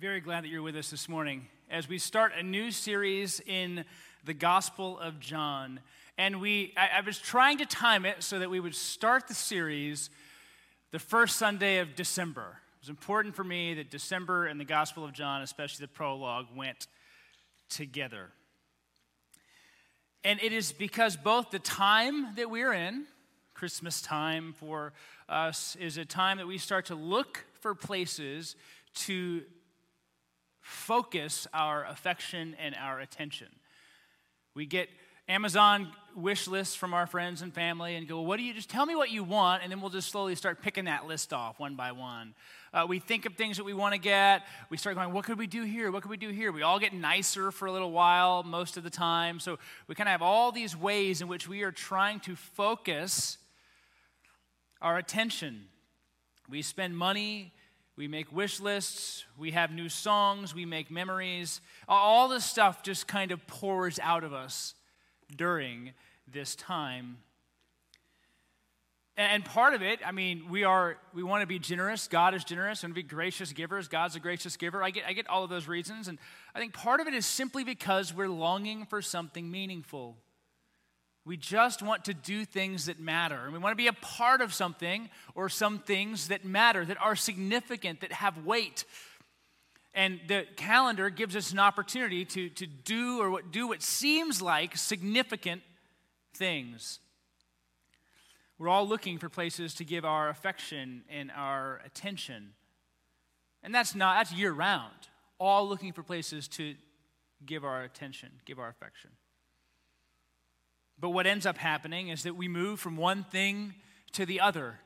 Very glad that you're with us this morning as we start a new series in the Gospel of John. And we, I, I was trying to time it so that we would start the series the first Sunday of December. It was important for me that December and the Gospel of John, especially the prologue, went together. And it is because both the time that we're in, Christmas time for us, is a time that we start to look for places to focus our affection and our attention. We get Amazon wish lists from our friends and family and go, well, what do you just tell me what you want, and then we'll just slowly start picking that list off one by one. Uh, we think of things that we want to get. We start going, what could we do here? What could we do here? We all get nicer for a little while most of the time. So we kind of have all these ways in which we are trying to focus our attention. We spend money we make wish lists, we have new songs, we make memories. All this stuff just kind of pours out of us during this time. And part of it, I mean, we are we want to be generous. God is generous and be gracious givers. God's a gracious giver. I get I get all of those reasons. And I think part of it is simply because we're longing for something meaningful. We just want to do things that matter. And we want to be a part of something or some things that matter, that are significant, that have weight. And the calendar gives us an opportunity to, to do or what, do what seems like significant things. We're all looking for places to give our affection and our attention. And that's not, that's year round. All looking for places to give our attention, give our affection. But what ends up happening is that we move from one thing to the other.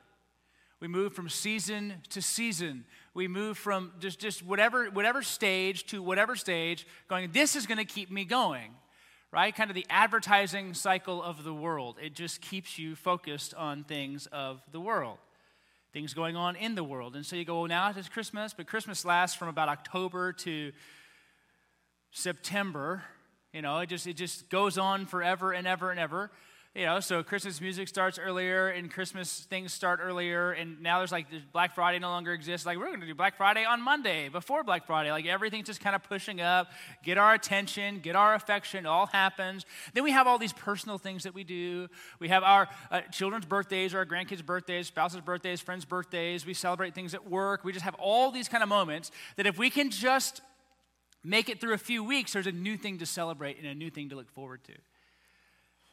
We move from season to season. We move from just, just whatever, whatever stage to whatever stage, going, this is going to keep me going, right? Kind of the advertising cycle of the world. It just keeps you focused on things of the world, things going on in the world. And so you go, well, now it's Christmas, but Christmas lasts from about October to September you know, it just it just goes on forever and ever and ever. You know, so Christmas music starts earlier and Christmas things start earlier, and now there's like Black Friday no longer exists. Like we're going to do Black Friday on Monday before Black Friday. Like everything's just kind of pushing up, get our attention, get our affection. It all happens. Then we have all these personal things that we do. We have our uh, children's birthdays, or our grandkids' birthdays, spouses' birthdays, friends' birthdays. We celebrate things at work. We just have all these kind of moments that if we can just make it through a few weeks, there's a new thing to celebrate and a new thing to look forward to.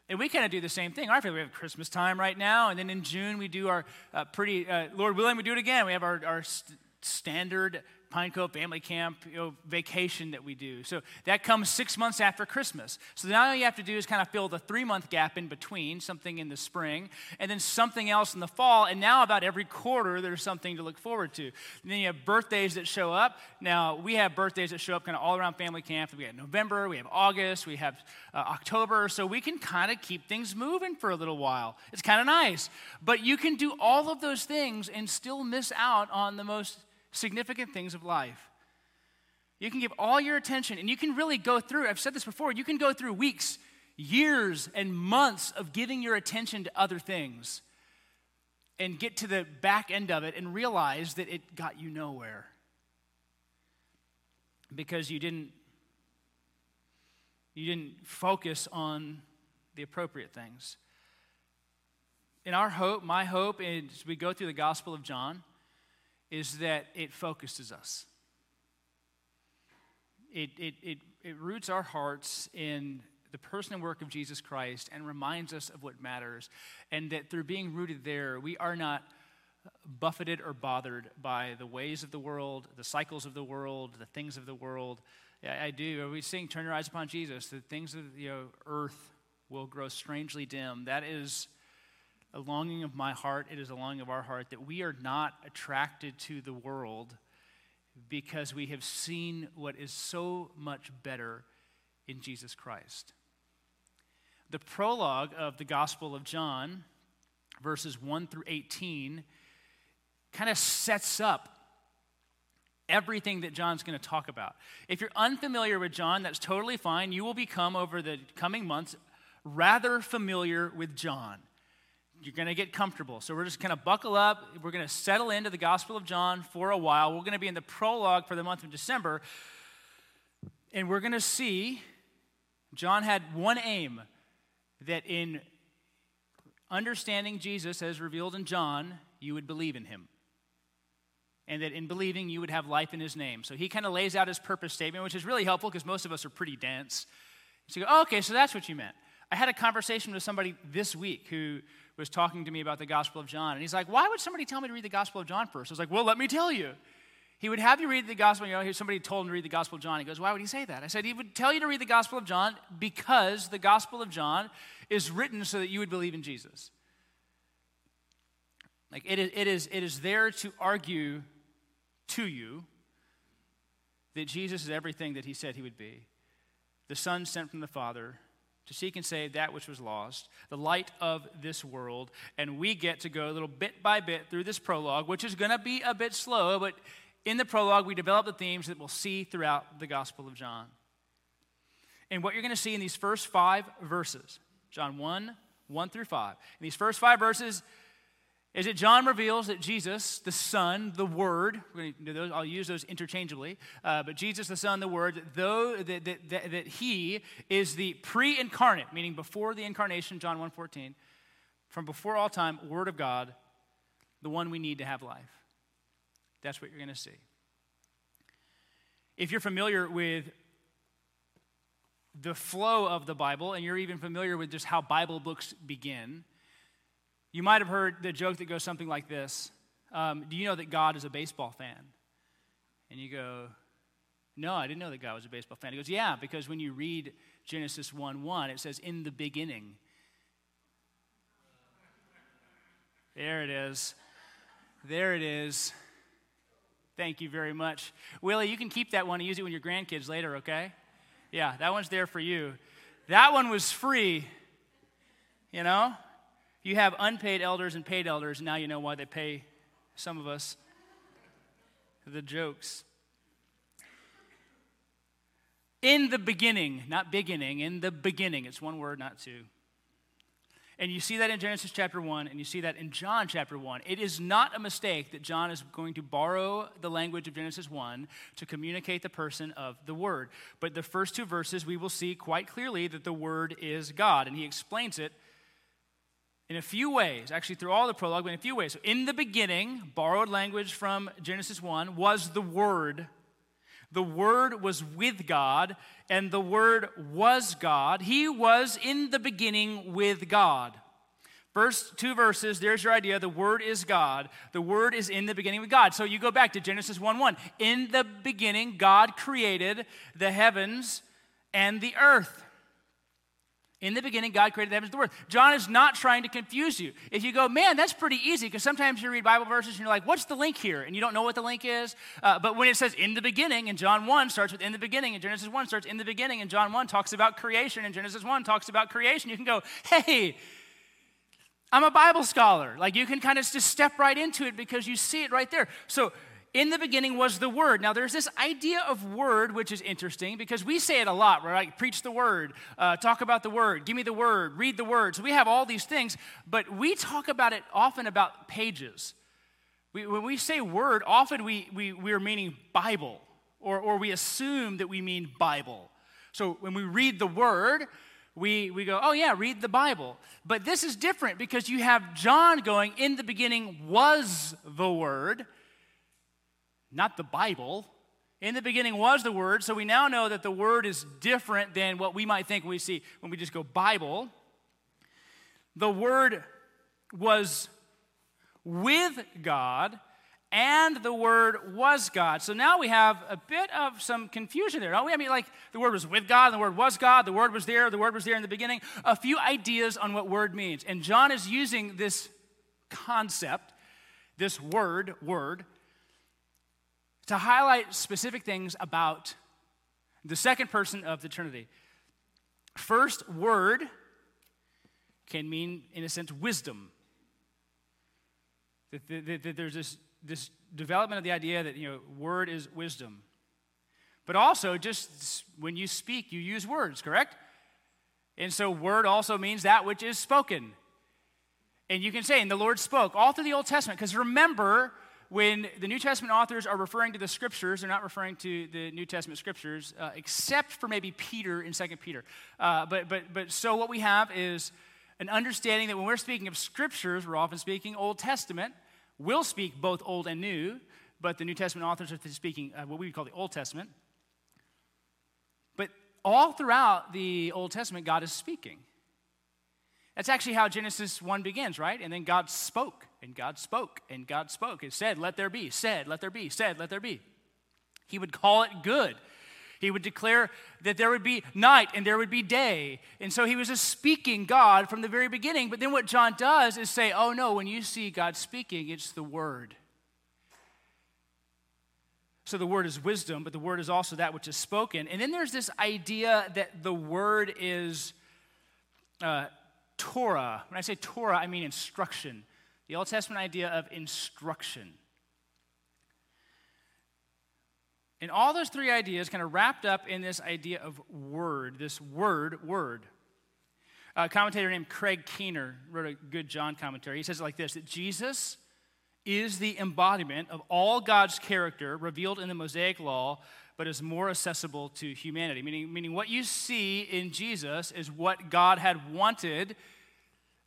And we kind of do the same thing. Our family, we have Christmas time right now, and then in June we do our uh, pretty, uh, Lord willing, we do it again. We have our, our st- standard Pine Cove Family Camp you know, vacation that we do. So that comes six months after Christmas. So now all you have to do is kind of fill the three month gap in between, something in the spring, and then something else in the fall. And now, about every quarter, there's something to look forward to. And then you have birthdays that show up. Now, we have birthdays that show up kind of all around family camp. We have November, we have August, we have uh, October. So we can kind of keep things moving for a little while. It's kind of nice. But you can do all of those things and still miss out on the most significant things of life. You can give all your attention, and you can really go through, I've said this before, you can go through weeks, years, and months of giving your attention to other things and get to the back end of it and realize that it got you nowhere because you didn't you didn't focus on the appropriate things. In our hope, my hope as we go through the Gospel of John, is that it focuses us. It, it, it, it roots our hearts in the person and work of Jesus Christ and reminds us of what matters. And that through being rooted there, we are not buffeted or bothered by the ways of the world, the cycles of the world, the things of the world. I, I do. We sing, Turn Your Eyes Upon Jesus. The things of the you know, earth will grow strangely dim. That is a longing of my heart, it is a longing of our heart that we are not attracted to the world because we have seen what is so much better in Jesus Christ. The prologue of the Gospel of John, verses 1 through 18, kind of sets up everything that John's going to talk about. If you're unfamiliar with John, that's totally fine. You will become, over the coming months, rather familiar with John you're going to get comfortable. So we're just going to buckle up. We're going to settle into the Gospel of John for a while. We're going to be in the prologue for the month of December. And we're going to see John had one aim that in understanding Jesus as revealed in John, you would believe in him. And that in believing, you would have life in his name. So he kind of lays out his purpose statement, which is really helpful because most of us are pretty dense. So you go, oh, okay, so that's what you meant. I had a conversation with somebody this week who was talking to me about the Gospel of John. And he's like, Why would somebody tell me to read the Gospel of John first? I was like, Well, let me tell you. He would have you read the Gospel. You know, somebody told him to read the Gospel of John. He goes, Why would he say that? I said, He would tell you to read the Gospel of John because the Gospel of John is written so that you would believe in Jesus. Like it is, it is, it is there to argue to you that Jesus is everything that he said he would be the Son sent from the Father to seek and save that which was lost, the light of this world. And we get to go a little bit by bit through this prologue, which is going to be a bit slow, but in the prologue, we develop the themes that we'll see throughout the Gospel of John. And what you're going to see in these first five verses, John 1, 1 through 5, in these first five verses, is that John reveals that Jesus, the Son, the Word, those, I'll use those interchangeably, uh, but Jesus, the Son, the Word, though that, that, that, that He is the pre-incarnate, meaning before the incarnation, John 1.14, from before all time, Word of God, the one we need to have life. That's what you're going to see. If you're familiar with the flow of the Bible, and you're even familiar with just how Bible books begin, you might have heard the joke that goes something like this um, Do you know that God is a baseball fan? And you go, No, I didn't know that God was a baseball fan. He goes, Yeah, because when you read Genesis 1 1, it says, In the beginning. There it is. There it is. Thank you very much. Willie, you can keep that one and use it with your grandkids later, okay? Yeah, that one's there for you. That one was free, you know? You have unpaid elders and paid elders, and now you know why they pay some of us the jokes. In the beginning, not beginning, in the beginning. It's one word, not two. And you see that in Genesis chapter 1, and you see that in John chapter 1. It is not a mistake that John is going to borrow the language of Genesis 1 to communicate the person of the Word. But the first two verses, we will see quite clearly that the Word is God, and he explains it in a few ways, actually through all the prologue, but in a few ways. So in the beginning, borrowed language from Genesis 1, was the Word. The Word was with God, and the Word was God. He was in the beginning with God. First two verses, there's your idea. The Word is God. The Word is in the beginning with God. So you go back to Genesis 1 1. In the beginning, God created the heavens and the earth. In the beginning, God created the heavens and the earth. John is not trying to confuse you. If you go, man, that's pretty easy, because sometimes you read Bible verses and you're like, what's the link here? And you don't know what the link is. Uh, but when it says in the beginning, and John 1 starts with in the beginning, and Genesis 1 starts in the beginning, and John 1 talks about creation, and Genesis 1 talks about creation, you can go, hey, I'm a Bible scholar. Like you can kind of just step right into it because you see it right there. So in the beginning was the word. Now there's this idea of word which is interesting because we say it a lot we're like preach the word uh, talk about the word give me the word read the word. So we have all these things but we talk about it often about pages. We, when we say word often we, we, we're meaning bible or, or we assume that we mean bible. So when we read the word we, we go, oh yeah, read the Bible. But this is different because you have John going, in the beginning was the Word not the Bible. In the beginning was the Word, so we now know that the Word is different than what we might think when we see when we just go Bible. The Word was with God, and the Word was God. So now we have a bit of some confusion there, don't we? I mean, like the Word was with God, and the Word was God, the Word was there, the Word was there in the beginning. A few ideas on what Word means. And John is using this concept, this word, word, to highlight specific things about the second person of the Trinity. First, word can mean, in a sense, wisdom. That, that, that there's this, this development of the idea that, you know, word is wisdom. But also, just when you speak, you use words, correct? And so, word also means that which is spoken. And you can say, and the Lord spoke all through the Old Testament, because remember, when the New Testament authors are referring to the scriptures, they're not referring to the New Testament scriptures, uh, except for maybe Peter in Second Peter. Uh, but, but, but so what we have is an understanding that when we're speaking of scriptures, we're often speaking Old Testament. We'll speak both Old and New, but the New Testament authors are speaking uh, what we would call the Old Testament. But all throughout the Old Testament, God is speaking. That's actually how Genesis 1 begins, right? And then God spoke, and God spoke, and God spoke. It said, Let there be, said, Let there be, said, Let there be. He would call it good. He would declare that there would be night and there would be day. And so he was a speaking God from the very beginning. But then what John does is say, Oh no, when you see God speaking, it's the Word. So the word is wisdom, but the word is also that which is spoken. And then there's this idea that the word is uh, Torah. When I say Torah, I mean instruction. The Old Testament idea of instruction. And all those three ideas kind of wrapped up in this idea of word, this word, word. A commentator named Craig Keener wrote a good John commentary. He says it like this that Jesus is the embodiment of all God's character revealed in the Mosaic law, but is more accessible to humanity. Meaning, meaning what you see in Jesus is what God had wanted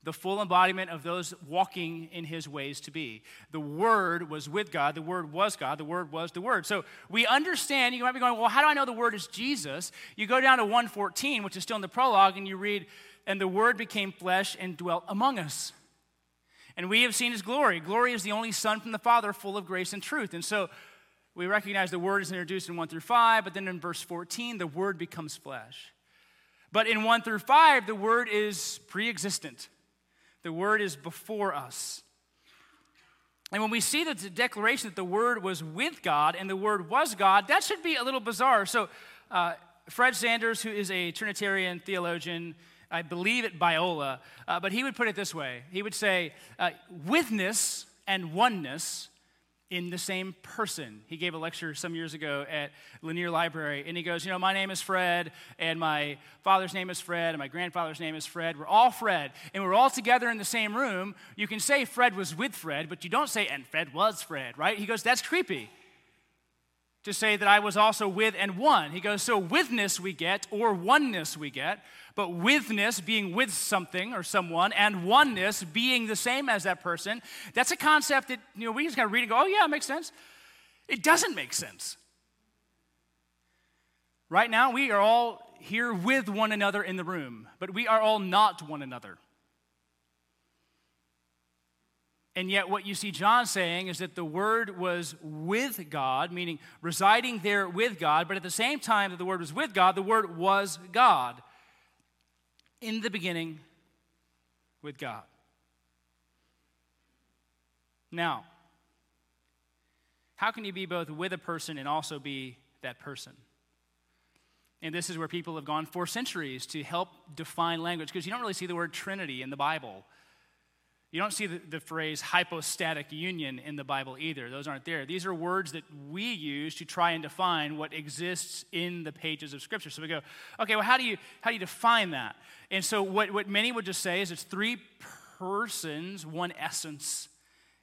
the full embodiment of those walking in his ways to be. The Word was with God, the Word was God, the Word was the Word. So we understand, you might be going, well, how do I know the Word is Jesus? You go down to 114, which is still in the prologue, and you read, and the Word became flesh and dwelt among us. And we have seen his glory. Glory is the only Son from the Father, full of grace and truth. And so we recognize the word is introduced in 1 through 5, but then in verse 14, the word becomes flesh. But in 1 through 5, the word is pre existent, the word is before us. And when we see the declaration that the Word was with God and the Word was God, that should be a little bizarre. So, uh, Fred Sanders, who is a Trinitarian theologian, I believe at Biola, uh, but he would put it this way He would say, uh, withness and oneness in the same person. He gave a lecture some years ago at Lanier Library, and he goes, You know, my name is Fred, and my father's name is Fred, and my grandfather's name is Fred. We're all Fred, and we're all together in the same room. You can say Fred was with Fred, but you don't say, and Fred was Fred, right? He goes, That's creepy to say that I was also with and one. He goes, So withness we get, or oneness we get, but withness being with something or someone, and oneness being the same as that person, that's a concept that, you know, we just kind of read and go, Oh, yeah, it makes sense. It doesn't make sense. Right now, we are all here with one another in the room, but we are all not one another. And yet, what you see John saying is that the Word was with God, meaning residing there with God, but at the same time that the Word was with God, the Word was God. In the beginning, with God. Now, how can you be both with a person and also be that person? And this is where people have gone for centuries to help define language because you don't really see the word Trinity in the Bible. You don't see the, the, phrase hypostatic union in the Bible either. Those aren't there. These are words that we use to try and define what exists in the pages of Scripture. So we go, okay, well, how do you, how do you define that? And so what, what many would just say is it's three persons, one essence,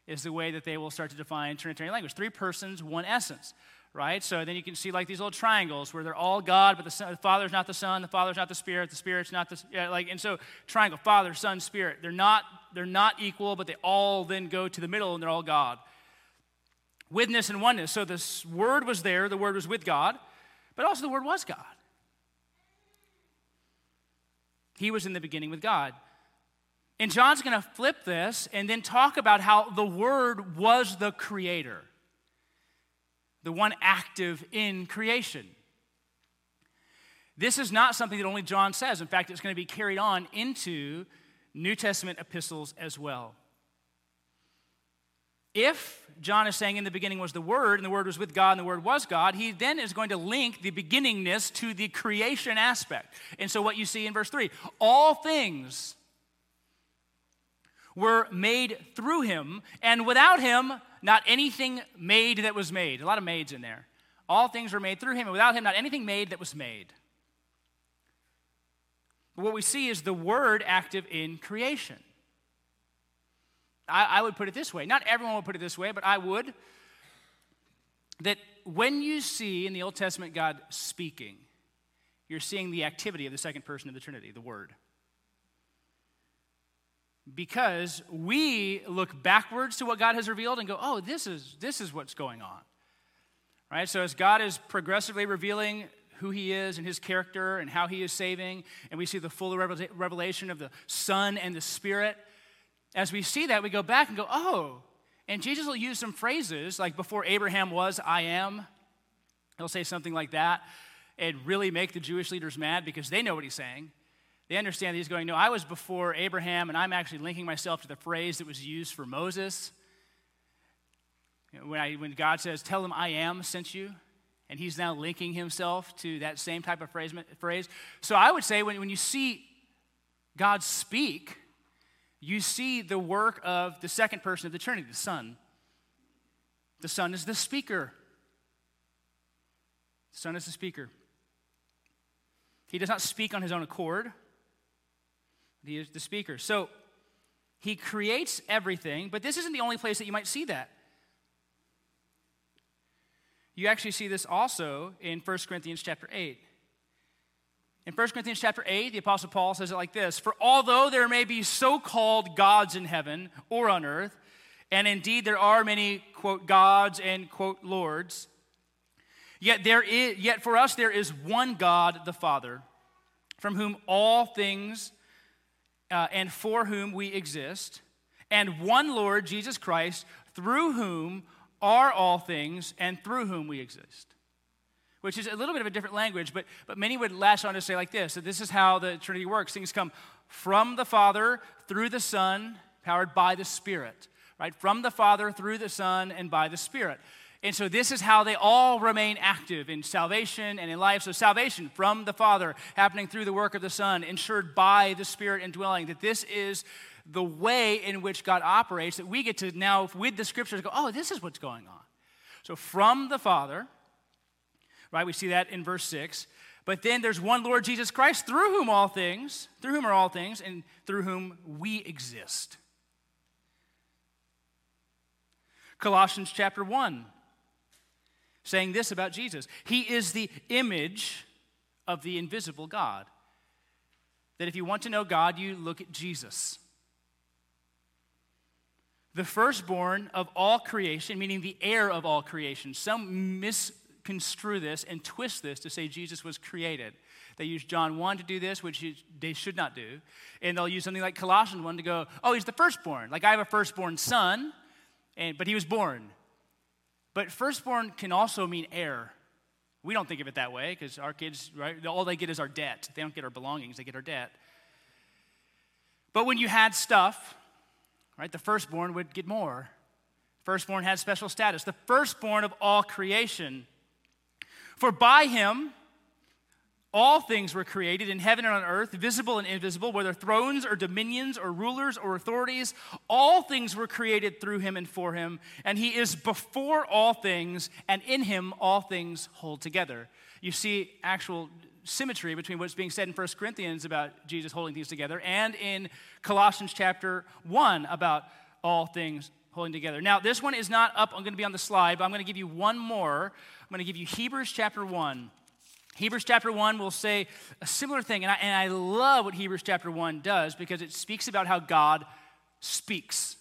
is the way that they will start to define Trinitarian language. Three persons, one essence right? So then you can see like these little triangles where they're all God, but the, son, the Father's not the Son, the Father's not the Spirit, the Spirit's not the yeah, like. And so triangle, Father, Son, Spirit. They're not they're not equal, but they all then go to the middle and they're all God. Withness and oneness. So this Word was there, the Word was with God, but also the Word was God. He was in the beginning with God. And John's going to flip this and then talk about how the Word was the Creator the one active in creation. This is not something that only John says. In fact, it's going to be carried on into New Testament epistles as well. If John is saying in the beginning was the Word, and the Word was with God, and the Word was God, he then is going to link the beginningness to the creation aspect. And so, what you see in verse 3 all things were made through him, and without him, not anything made that was made. A lot of maids in there. All things were made through him, and without him, not anything made that was made. But what we see is the word active in creation. I, I would put it this way. Not everyone would put it this way, but I would. That when you see in the Old Testament God speaking, you're seeing the activity of the second person of the Trinity, the Word. Because we look backwards to what God has revealed and go, oh, this is, this is what's going on. Right? So as God is progressively revealing who he is and his character and how he is saving, and we see the full revelation of the Son and the Spirit, as we see that, we go back and go, oh, and Jesus will use some phrases like before Abraham was, I am. He'll say something like that and really make the Jewish leaders mad because they know what he's saying. They understand that he's going, No, I was before Abraham, and I'm actually linking myself to the phrase that was used for Moses. When, I, when God says, Tell him I am sent you, and he's now linking himself to that same type of phrase. phrase. So I would say when, when you see God speak, you see the work of the second person of the Trinity, the Son. The Son is the speaker. The Son is the speaker. He does not speak on his own accord, he is the speaker. So he creates everything, but this isn't the only place that you might see that. You actually see this also in 1 Corinthians chapter 8. In 1 Corinthians chapter 8, the Apostle Paul says it like this For although there may be so called gods in heaven or on earth, and indeed there are many, quote, gods and, quote, lords, yet, there is, yet for us there is one God, the Father, from whom all things uh, and for whom we exist, and one Lord, Jesus Christ, through whom are all things and through whom we exist which is a little bit of a different language, but, but many would latch on to say like this that this is how the Trinity works. Things come from the Father, through the Son, powered by the Spirit, right? From the Father, through the Son, and by the Spirit. And so this is how they all remain active in salvation and in life. So salvation from the Father, happening through the work of the Son, ensured by the Spirit indwelling. That this is the way in which God operates, that we get to now, with the scriptures, go, oh, this is what's going on. So from the Father, right? We see that in verse 6. But then there's one Lord Jesus Christ through whom all things, through whom are all things, and through whom we exist. Colossians chapter 1, saying this about Jesus He is the image of the invisible God. That if you want to know God, you look at Jesus. The firstborn of all creation, meaning the heir of all creation. Some misconstrue this and twist this to say Jesus was created. They use John 1 to do this, which they should not do. And they'll use something like Colossians 1 to go, oh, he's the firstborn. Like I have a firstborn son, and, but he was born. But firstborn can also mean heir. We don't think of it that way because our kids, right, all they get is our debt. They don't get our belongings, they get our debt. But when you had stuff, right, the firstborn would get more. Firstborn had special status. The firstborn of all creation for by him all things were created in heaven and on earth, visible and invisible, whether thrones or dominions or rulers or authorities. All things were created through him and for him. And he is before all things, and in him all things hold together. You see actual symmetry between what's being said in 1 Corinthians about Jesus holding things together and in Colossians chapter 1 about all things holding together. Now, this one is not up, I'm going to be on the slide, but I'm going to give you one more. I'm going to give you Hebrews chapter 1. Hebrews chapter 1 will say a similar thing, and I, and I love what Hebrews chapter 1 does because it speaks about how God speaks,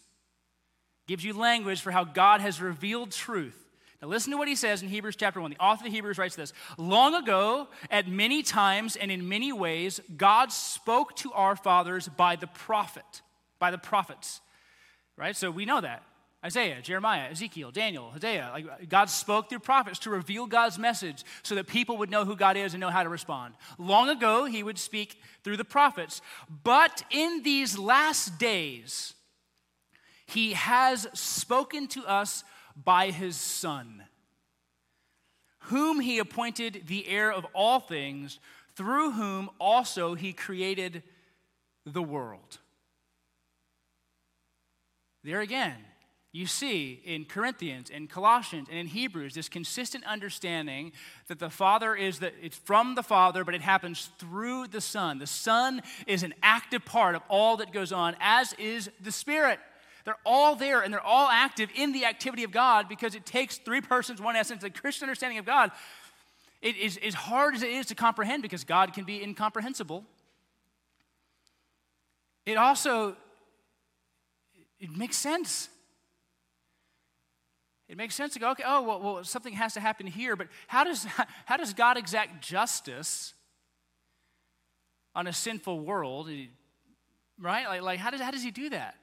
gives you language for how God has revealed truth. Now, listen to what he says in Hebrews chapter 1. The author of Hebrews writes this Long ago, at many times and in many ways, God spoke to our fathers by the prophet, by the prophets right? So we know that. Isaiah, Jeremiah, Ezekiel, Daniel, Hosea. Like God spoke through prophets to reveal God's message so that people would know who God is and know how to respond. Long ago, he would speak through the prophets. But in these last days, he has spoken to us by his Son, whom he appointed the heir of all things, through whom also he created the world. There again, you see in Corinthians, in Colossians, and in Hebrews this consistent understanding that the Father is that it's from the Father, but it happens through the Son. The Son is an active part of all that goes on, as is the Spirit. They're all there and they're all active in the activity of God because it takes three persons, one essence. The Christian understanding of God it is as hard as it is to comprehend because God can be incomprehensible. It also it makes sense. It makes sense to go, okay, oh, well, well, something has to happen here, but how does, how does God exact justice on a sinful world? Right? Like, like how, does, how does he do that?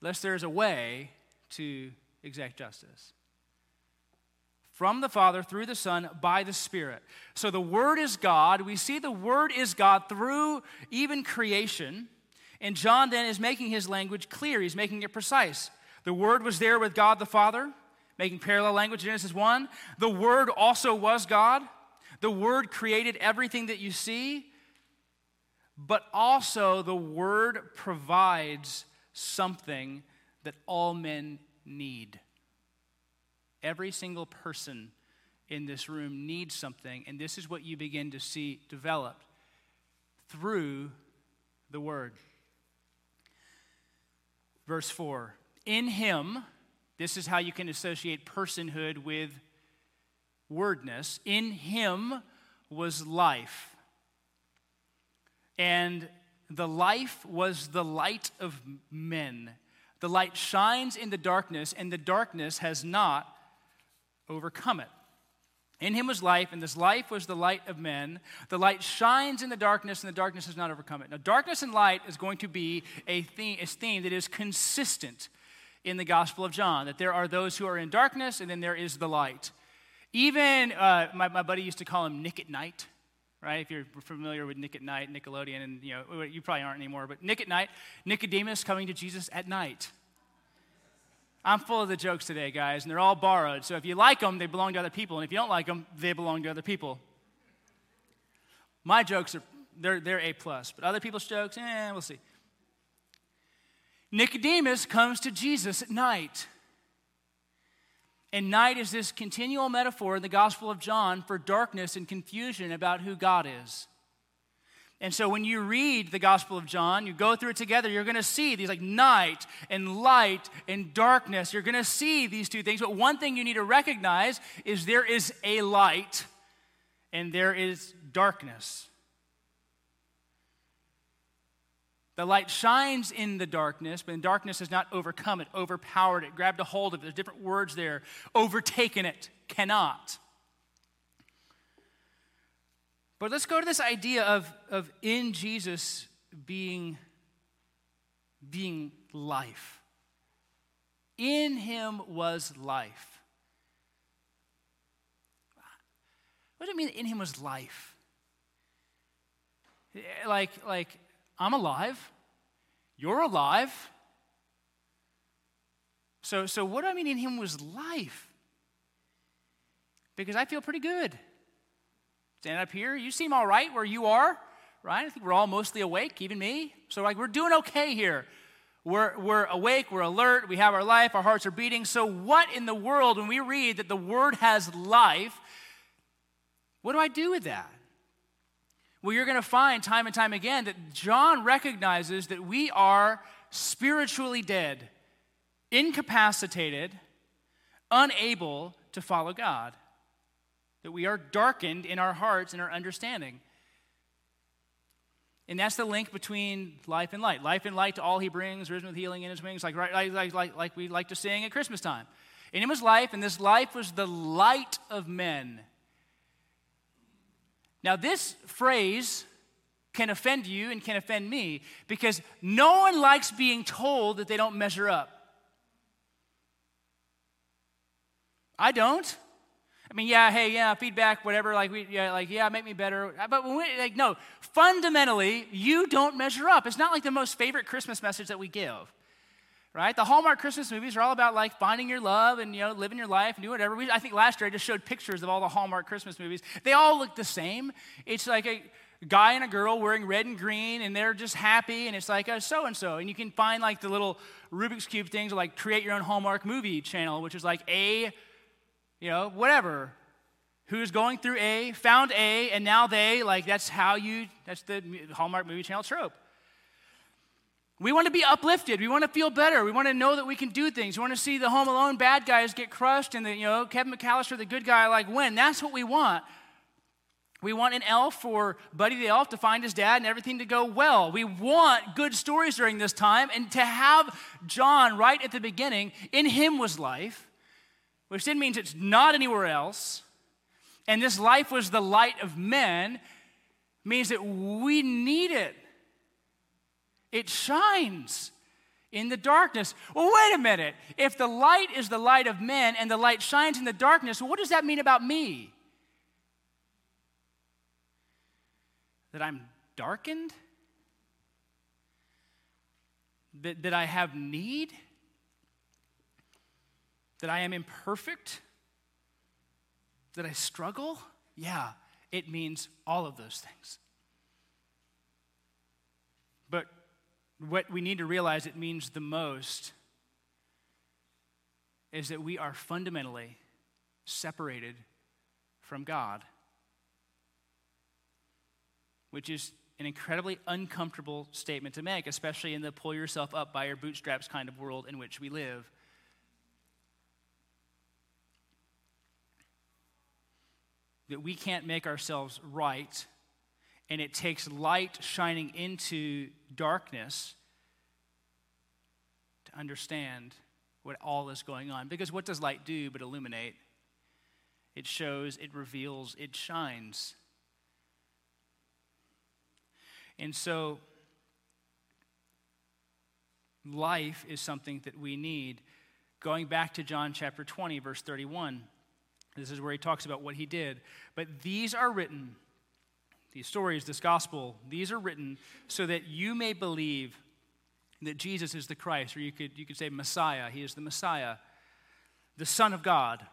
Unless there's a way to exact justice. From the Father, through the Son, by the Spirit. So the Word is God. We see the Word is God through even creation. And John then is making his language clear, he's making it precise. The Word was there with God the Father, making parallel language, Genesis 1. The Word also was God. The Word created everything that you see, but also the Word provides something that all men need. Every single person in this room needs something, and this is what you begin to see developed through the Word. Verse 4 In him, this is how you can associate personhood with wordness. In him was life. And the life was the light of men. The light shines in the darkness, and the darkness has not overcome it. In him was life, and this life was the light of men. The light shines in the darkness, and the darkness has not overcome it. Now, darkness and light is going to be a theme, a theme that is consistent in the Gospel of John that there are those who are in darkness, and then there is the light. Even uh, my, my buddy used to call him Nick at Night, right? If you're familiar with Nick at Night, Nickelodeon, and you know you probably aren't anymore, but Nick at Night, Nicodemus coming to Jesus at night. I'm full of the jokes today, guys, and they're all borrowed. So if you like them, they belong to other people, and if you don't like them, they belong to other people. My jokes are they're, they're A plus, but other people's jokes, eh, we'll see. Nicodemus comes to Jesus at night. And night is this continual metaphor in the Gospel of John for darkness and confusion about who God is. And so when you read the Gospel of John, you go through it together, you're going to see these like night and light and darkness. You're going to see these two things. But one thing you need to recognize is there is a light and there is darkness. The light shines in the darkness, but the darkness has not overcome it, overpowered it, grabbed a hold of it. There's different words there. Overtaken it, cannot. But let's go to this idea of, of in Jesus being, being life. In him was life. What does it mean in him was life? Like, like I'm alive, you're alive. So, so what I mean in him was life? Because I feel pretty good. Stand up here. You seem all right where you are, right? I think we're all mostly awake, even me. So, like, we're doing okay here. We're, we're awake, we're alert, we have our life, our hearts are beating. So, what in the world, when we read that the Word has life, what do I do with that? Well, you're going to find time and time again that John recognizes that we are spiritually dead, incapacitated, unable to follow God that we are darkened in our hearts and our understanding. And that's the link between life and light. Life and light to all he brings, risen with healing in his wings, like, like, like, like, we like to sing at Christmas time. And it was life, and this life was the light of men. Now, this phrase can offend you and can offend me because no one likes being told that they don't measure up. I don't. I mean, yeah, hey, yeah, feedback, whatever, like, we, yeah, like, yeah, make me better. Uh, but when we, like, no, fundamentally, you don't measure up. It's not like the most favorite Christmas message that we give, right? The Hallmark Christmas movies are all about like finding your love and you know living your life and doing whatever. We, I think last year I just showed pictures of all the Hallmark Christmas movies. They all look the same. It's like a guy and a girl wearing red and green and they're just happy and it's like a so and so and you can find like the little Rubik's cube things like create your own Hallmark movie channel, which is like a you know, whatever, who's going through A, found A, and now they, like, that's how you, that's the Hallmark movie channel trope. We want to be uplifted. We want to feel better. We want to know that we can do things. We want to see the Home Alone bad guys get crushed and the, you know, Kevin McAllister, the good guy, like win. That's what we want. We want an elf or Buddy the Elf to find his dad and everything to go well. We want good stories during this time. And to have John right at the beginning, in him was life, which then means it's not anywhere else. And this life was the light of men, means that we need it. It shines in the darkness. Well, wait a minute. If the light is the light of men and the light shines in the darkness, what does that mean about me? That I'm darkened? That, that I have need? That I am imperfect? That I struggle? Yeah, it means all of those things. But what we need to realize it means the most is that we are fundamentally separated from God, which is an incredibly uncomfortable statement to make, especially in the pull yourself up by your bootstraps kind of world in which we live. That we can't make ourselves right and it takes light shining into darkness to understand what all is going on. Because what does light do but illuminate? It shows, it reveals, it shines. And so, life is something that we need. Going back to John chapter 20, verse 31, this is where he talks about what he did. But these are written these stories, this gospel, these are written so that you may believe that Jesus is the Christ, or you could, you could say Messiah. He is the Messiah, the Son of God.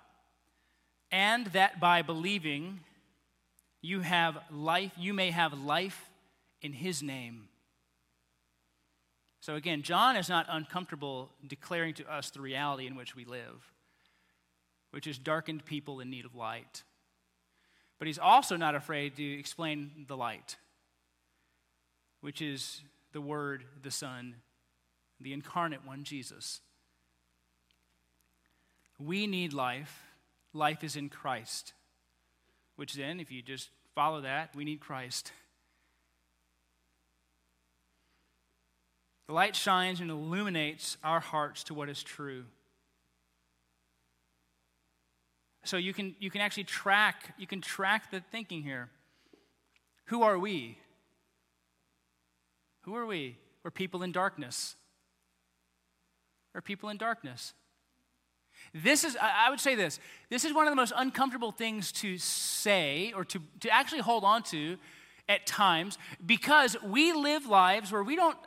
And that by believing, you have life, you may have life in his name. So again, John is not uncomfortable declaring to us the reality in which we live, which is darkened people in need of light. But he's also not afraid to explain the light, which is the Word, the Son, the incarnate one, Jesus. We need life. Life is in Christ. Which then, if you just follow that, we need Christ. The light shines and illuminates our hearts to what is true. So you can, you can actually track, you can track the thinking here. Who are we? Who are we? We're people in darkness. We're people in darkness. This is, I would say this, this is one of the most uncomfortable things to say or to, to actually hold on to at times because we live lives where we don't,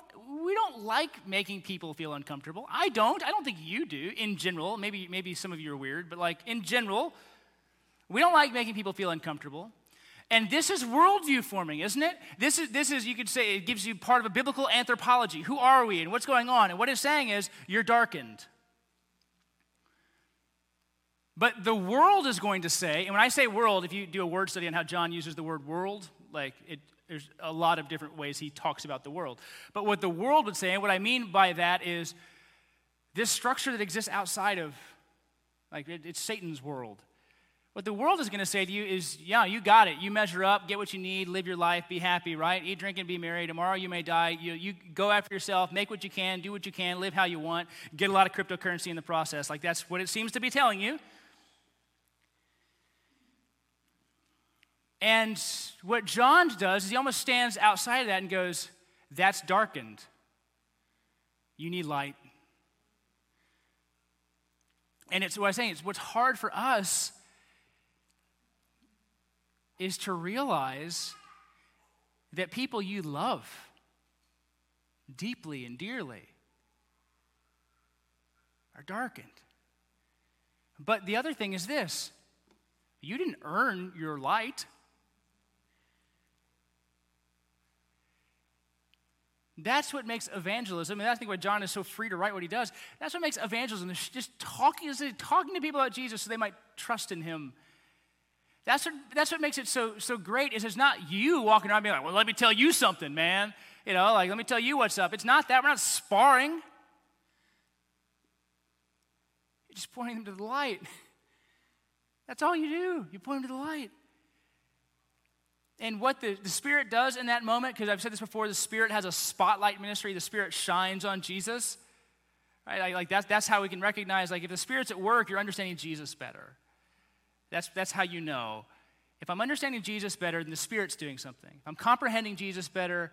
we don't like making people feel uncomfortable. I don't. I don't think you do in general. Maybe, maybe some of you are weird, but like in general, we don't like making people feel uncomfortable. And this is worldview forming, isn't it? This is, this is, you could say, it gives you part of a biblical anthropology. Who are we and what's going on? And what it's saying is, you're darkened. But the world is going to say, and when I say world, if you do a word study on how John uses the word world, like it, there's a lot of different ways he talks about the world. But what the world would say, and what I mean by that is this structure that exists outside of, like, it, it's Satan's world. What the world is going to say to you is, yeah, you got it. You measure up, get what you need, live your life, be happy, right? Eat, drink, and be merry. Tomorrow you may die. You, you go after yourself, make what you can, do what you can, live how you want, get a lot of cryptocurrency in the process. Like, that's what it seems to be telling you. And what John does is he almost stands outside of that and goes, That's darkened. You need light. And it's what I'm saying, it's what's hard for us is to realize that people you love deeply and dearly are darkened. But the other thing is this you didn't earn your light. That's what makes evangelism, and I think why John is so free to write what he does. That's what makes evangelism just talking, talking to people about Jesus so they might trust in him. That's what, that's what makes it so, so great is it's not you walking around being like, well, let me tell you something, man. You know, like, let me tell you what's up. It's not that. We're not sparring. You're just pointing them to the light. That's all you do. You point them to the light. And what the, the Spirit does in that moment, because I've said this before, the Spirit has a spotlight ministry. The Spirit shines on Jesus. Right? Like, like that's, that's how we can recognize, like, if the Spirit's at work, you're understanding Jesus better. That's, that's how you know. If I'm understanding Jesus better, then the Spirit's doing something. If I'm comprehending Jesus better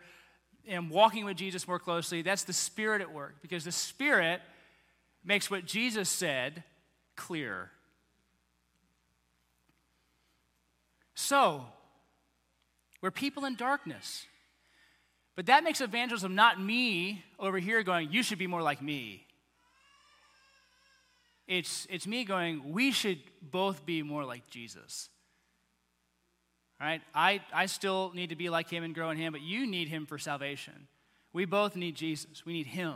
and walking with Jesus more closely, that's the Spirit at work, because the Spirit makes what Jesus said clear. So, we're people in darkness. But that makes evangelism not me over here going, you should be more like me. It's, it's me going, we should both be more like Jesus. Right? I, I still need to be like him and grow in him, but you need him for salvation. We both need Jesus. We need him.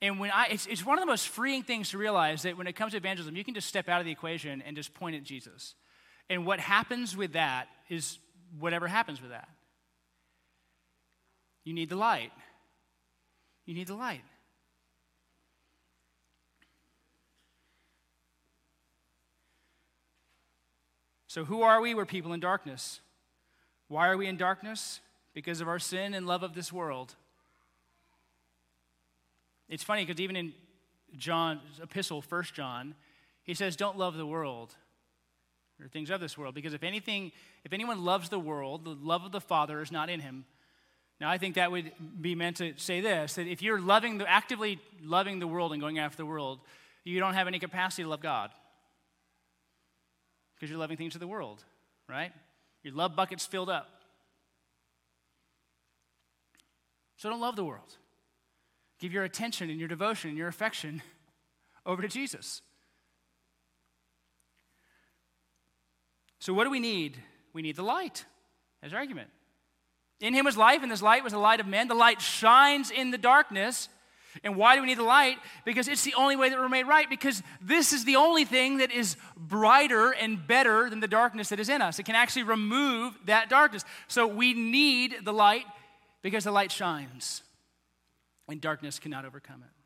And when I, it's, it's one of the most freeing things to realize that when it comes to evangelism, you can just step out of the equation and just point at Jesus. And what happens with that is whatever happens with that. You need the light. You need the light. So, who are we? We're people in darkness. Why are we in darkness? Because of our sin and love of this world. It's funny because even in John's epistle, First John, he says, Don't love the world or things of this world. Because if anything, if anyone loves the world, the love of the Father is not in him. Now, I think that would be meant to say this that if you're loving the, actively loving the world and going after the world, you don't have any capacity to love God. Because you're loving things of the world, right? Your love bucket's filled up. So don't love the world. Give your attention and your devotion and your affection over to Jesus. So, what do we need? We need the light. As argument. In him was life, and this light was the light of men. The light shines in the darkness. And why do we need the light? Because it's the only way that we're made right, because this is the only thing that is brighter and better than the darkness that is in us. It can actually remove that darkness. So we need the light because the light shines, and darkness cannot overcome it.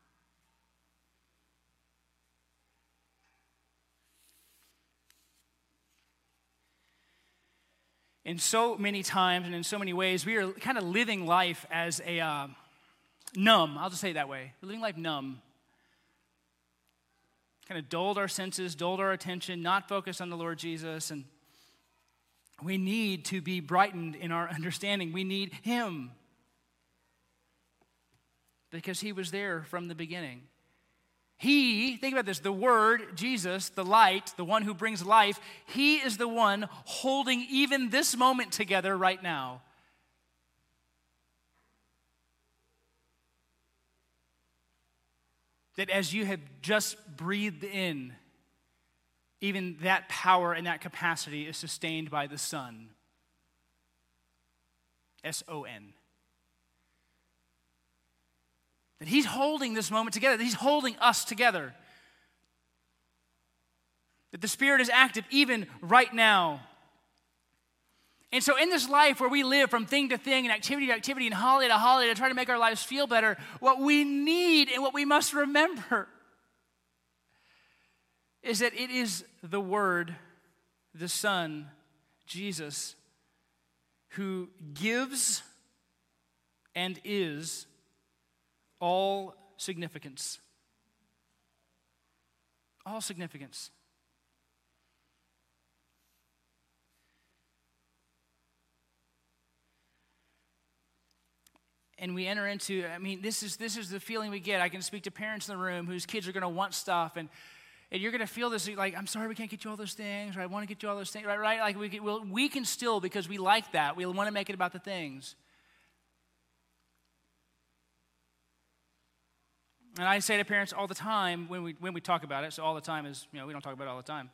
In so many times and in so many ways, we are kind of living life as a uh, numb. I'll just say it that way. We're living life numb. Kind of dulled our senses, dulled our attention, not focused on the Lord Jesus. And we need to be brightened in our understanding. We need Him because He was there from the beginning. He, think about this, the Word, Jesus, the light, the one who brings life, He is the one holding even this moment together right now. That as you have just breathed in, even that power and that capacity is sustained by the Son. S O N. He's holding this moment together, He's holding us together. That the Spirit is active even right now. And so, in this life where we live from thing to thing and activity to activity and holiday to holiday to try to make our lives feel better, what we need and what we must remember is that it is the Word, the Son, Jesus, who gives and is all significance. All significance. and we enter into i mean this is this is the feeling we get i can speak to parents in the room whose kids are going to want stuff and and you're going to feel this like i'm sorry we can't get you all those things or i want to get you all those things right right like we can, we'll, we can still because we like that we want to make it about the things And I say to parents all the time when we, when we talk about it, so all the time is, you know, we don't talk about it all the time.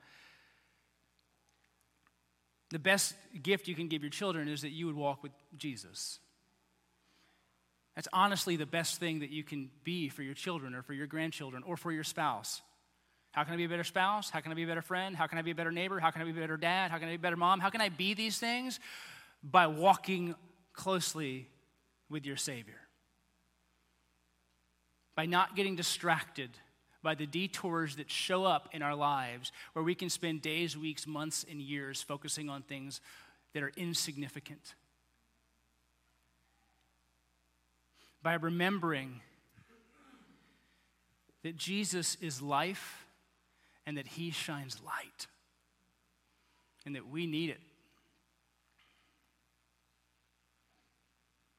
The best gift you can give your children is that you would walk with Jesus. That's honestly the best thing that you can be for your children or for your grandchildren or for your spouse. How can I be a better spouse? How can I be a better friend? How can I be a better neighbor? How can I be a better dad? How can I be a better mom? How can I be these things? By walking closely with your Savior. By not getting distracted by the detours that show up in our lives, where we can spend days, weeks, months, and years focusing on things that are insignificant. By remembering that Jesus is life and that he shines light and that we need it.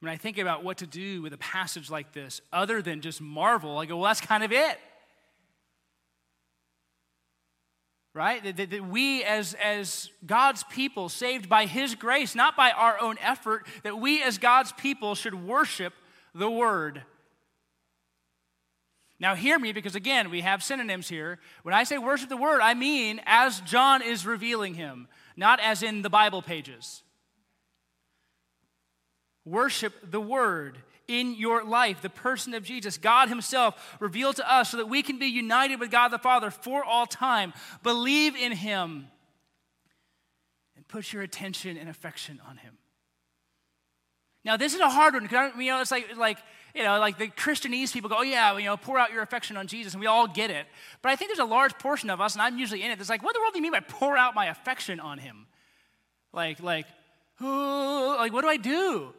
When I think about what to do with a passage like this, other than just marvel, I go, well, that's kind of it. Right? That, that, that we, as, as God's people, saved by His grace, not by our own effort, that we, as God's people, should worship the Word. Now, hear me because again, we have synonyms here. When I say worship the word, I mean as John is revealing him, not as in the Bible pages. Worship the word in your life, the person of Jesus, God Himself revealed to us so that we can be united with God the Father for all time. Believe in Him and put your attention and affection on Him. Now, this is a hard one because you know it's like like you know like the Christianese people go, oh yeah, you know, pour out your affection on Jesus, and we all get it. But I think there's a large portion of us, and I'm usually in it. That's like, what the world do you mean by pour out my affection on Him? Like like, oh, like what do I do?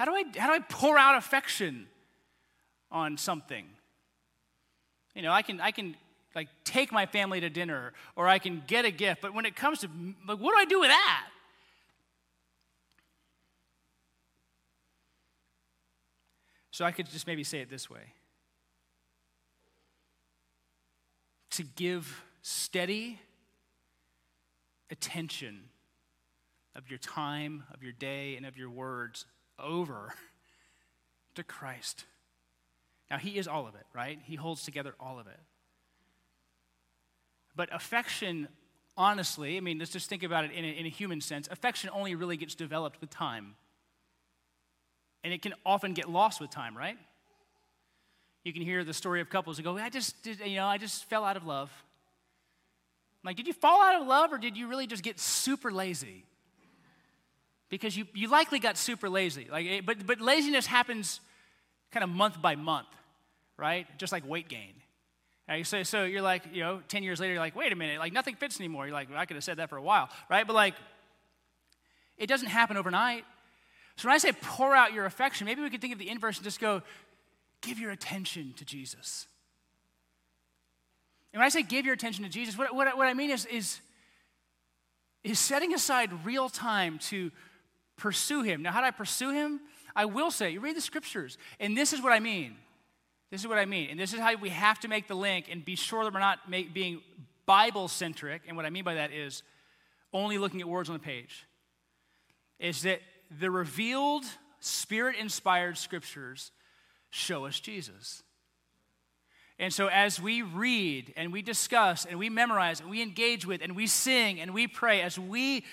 How do I how do I pour out affection on something? You know, I can I can like take my family to dinner or I can get a gift, but when it comes to like, what do I do with that? So I could just maybe say it this way to give steady attention of your time, of your day, and of your words over to Christ. Now, He is all of it, right? He holds together all of it. But affection, honestly, I mean, let's just think about it in a, in a human sense. Affection only really gets developed with time. And it can often get lost with time, right? You can hear the story of couples who go, I just, did, you know, I just fell out of love. I'm like, did you fall out of love or did you really just get super lazy? Because you, you likely got super lazy. Like, eh, but, but laziness happens kind of month by month, right? Just like weight gain. Right? So, so you're like, you know, 10 years later, you're like, wait a minute, like nothing fits anymore. You're like, well, I could have said that for a while, right? But like, it doesn't happen overnight. So when I say pour out your affection, maybe we could think of the inverse and just go, give your attention to Jesus. And when I say give your attention to Jesus, what, what, what I mean is, is, is setting aside real time to pursue him. Now, how do I pursue him? I will say, you read the scriptures, and this is what I mean. This is what I mean. And this is how we have to make the link and be sure that we're not make, being Bible centric. And what I mean by that is only looking at words on the page. Is that the revealed, spirit inspired scriptures show us Jesus. And so, as we read and we discuss and we memorize and we engage with and we sing and we pray, as we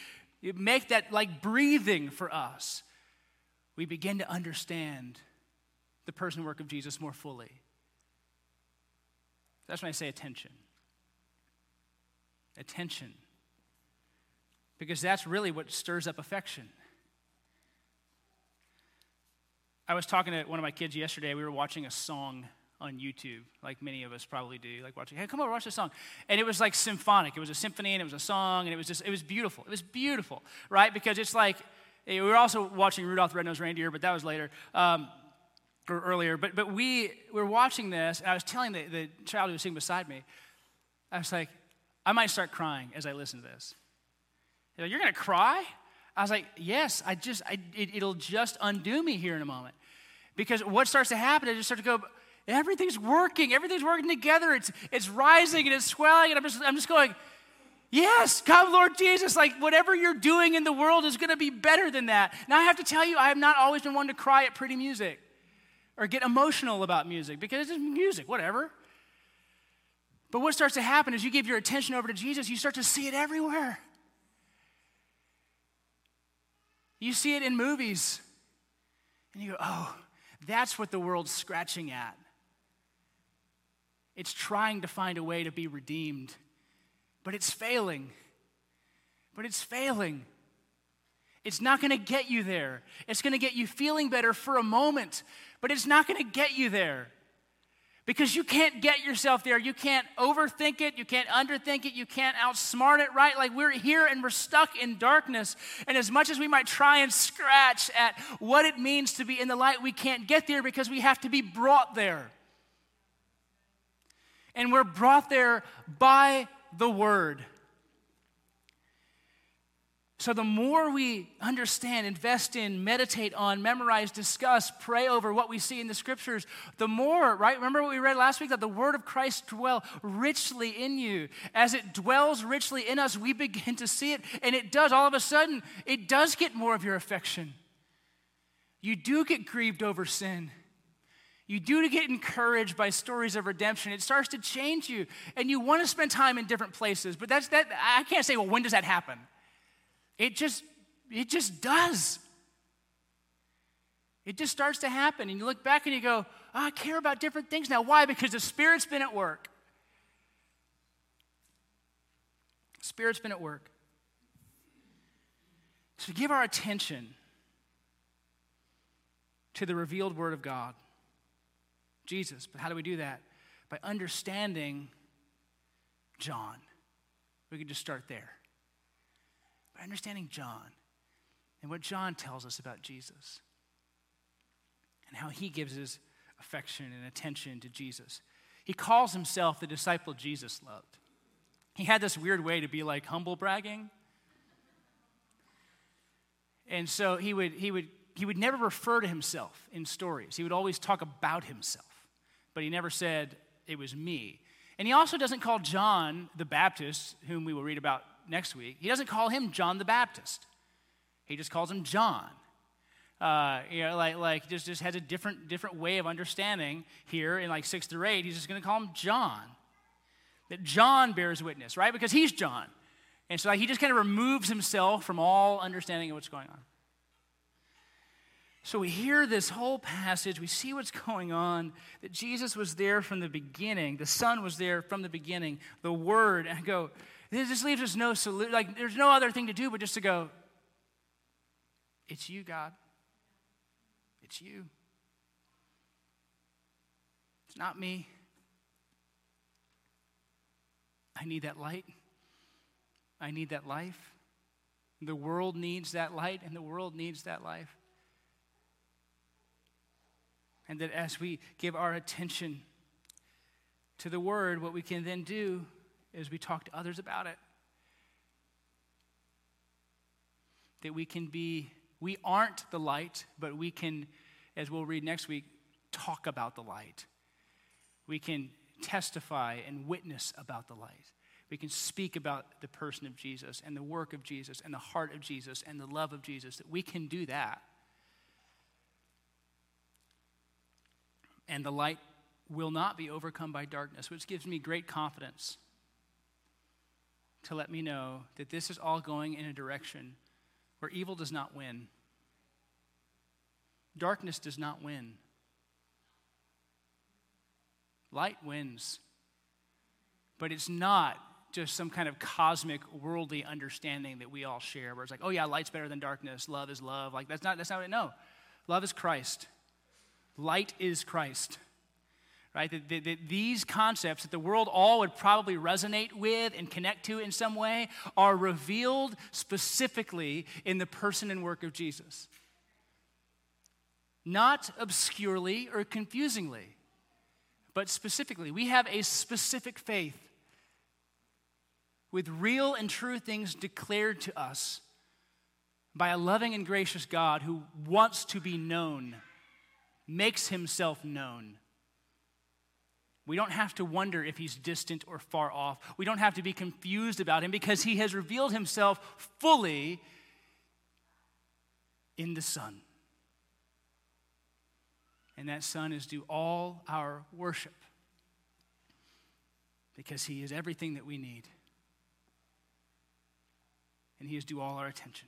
make that like breathing for us, we begin to understand the person work of Jesus more fully. That's when I say attention. Attention. Because that's really what stirs up affection. I was talking to one of my kids yesterday. We were watching a song on YouTube, like many of us probably do, like watching, hey, come over, watch this song. And it was like symphonic. It was a symphony and it was a song and it was just, it was beautiful. It was beautiful, right? Because it's like, we were also watching Rudolph the Red-Nosed Reindeer, but that was later, um, or earlier. But, but we were watching this and I was telling the, the child who was sitting beside me, I was like, I might start crying as I listen to this. Like, You're going to cry? I was like, yes, I just, I, it, it'll just undo me here in a moment. Because what starts to happen, I just start to go, everything's working, everything's working together. It's, it's rising and it's swelling. And I'm just, I'm just going, yes, come, Lord Jesus. Like whatever you're doing in the world is going to be better than that. Now I have to tell you, I have not always been one to cry at pretty music or get emotional about music because it's music, whatever. But what starts to happen is you give your attention over to Jesus, you start to see it everywhere. You see it in movies, and you go, oh, that's what the world's scratching at. It's trying to find a way to be redeemed, but it's failing. But it's failing. It's not going to get you there. It's going to get you feeling better for a moment, but it's not going to get you there. Because you can't get yourself there. You can't overthink it. You can't underthink it. You can't outsmart it, right? Like we're here and we're stuck in darkness. And as much as we might try and scratch at what it means to be in the light, we can't get there because we have to be brought there. And we're brought there by the Word. So, the more we understand, invest in, meditate on, memorize, discuss, pray over what we see in the scriptures, the more, right? Remember what we read last week that the word of Christ dwell richly in you. As it dwells richly in us, we begin to see it, and it does all of a sudden, it does get more of your affection. You do get grieved over sin. You do to get encouraged by stories of redemption. It starts to change you, and you want to spend time in different places. But that's that. I can't say, well, when does that happen? It just, it just does. It just starts to happen. And you look back and you go, oh, I care about different things now. Why? Because the Spirit's been at work. Spirit's been at work. So give our attention to the revealed Word of God, Jesus. But how do we do that? By understanding John. We can just start there by understanding John and what John tells us about Jesus and how he gives his affection and attention to Jesus. He calls himself the disciple Jesus loved. He had this weird way to be like humble bragging. And so he would, he would, he would never refer to himself in stories. He would always talk about himself, but he never said, It was me. And he also doesn't call John the Baptist, whom we will read about next week, he doesn't call him John the Baptist. He just calls him John. Uh, you know, like, like just, just has a different, different way of understanding here in like six through eight. He's just going to call him John. That John bears witness, right? Because he's John. And so like, he just kind of removes himself from all understanding of what's going on. So we hear this whole passage, we see what's going on, that Jesus was there from the beginning, the Son was there from the beginning, the Word, and I go, this just leaves us no solution. Like, there's no other thing to do but just to go, It's you, God. It's you. It's not me. I need that light. I need that life. The world needs that light, and the world needs that life. And that as we give our attention to the Word, what we can then do is we talk to others about it. That we can be, we aren't the light, but we can, as we'll read next week, talk about the light. We can testify and witness about the light. We can speak about the person of Jesus and the work of Jesus and the heart of Jesus and the love of Jesus. That we can do that. And the light will not be overcome by darkness, which gives me great confidence to let me know that this is all going in a direction where evil does not win. Darkness does not win. Light wins. But it's not just some kind of cosmic worldly understanding that we all share where it's like, oh yeah, light's better than darkness, love is love. Like that's not that's not what no. Love is Christ. Light is Christ right? That, these concepts that the world all would probably resonate with and connect to in some way are revealed specifically in the person and work of Jesus. Not obscurely or confusingly, but specifically. We have a specific faith with real and true things declared to us by a loving and gracious God who wants to be known, makes himself known we don't have to wonder if he's distant or far off. We don't have to be confused about him because he has revealed himself fully in the Son. And that Son is due all our worship because he is everything that we need. And he is due all our attention.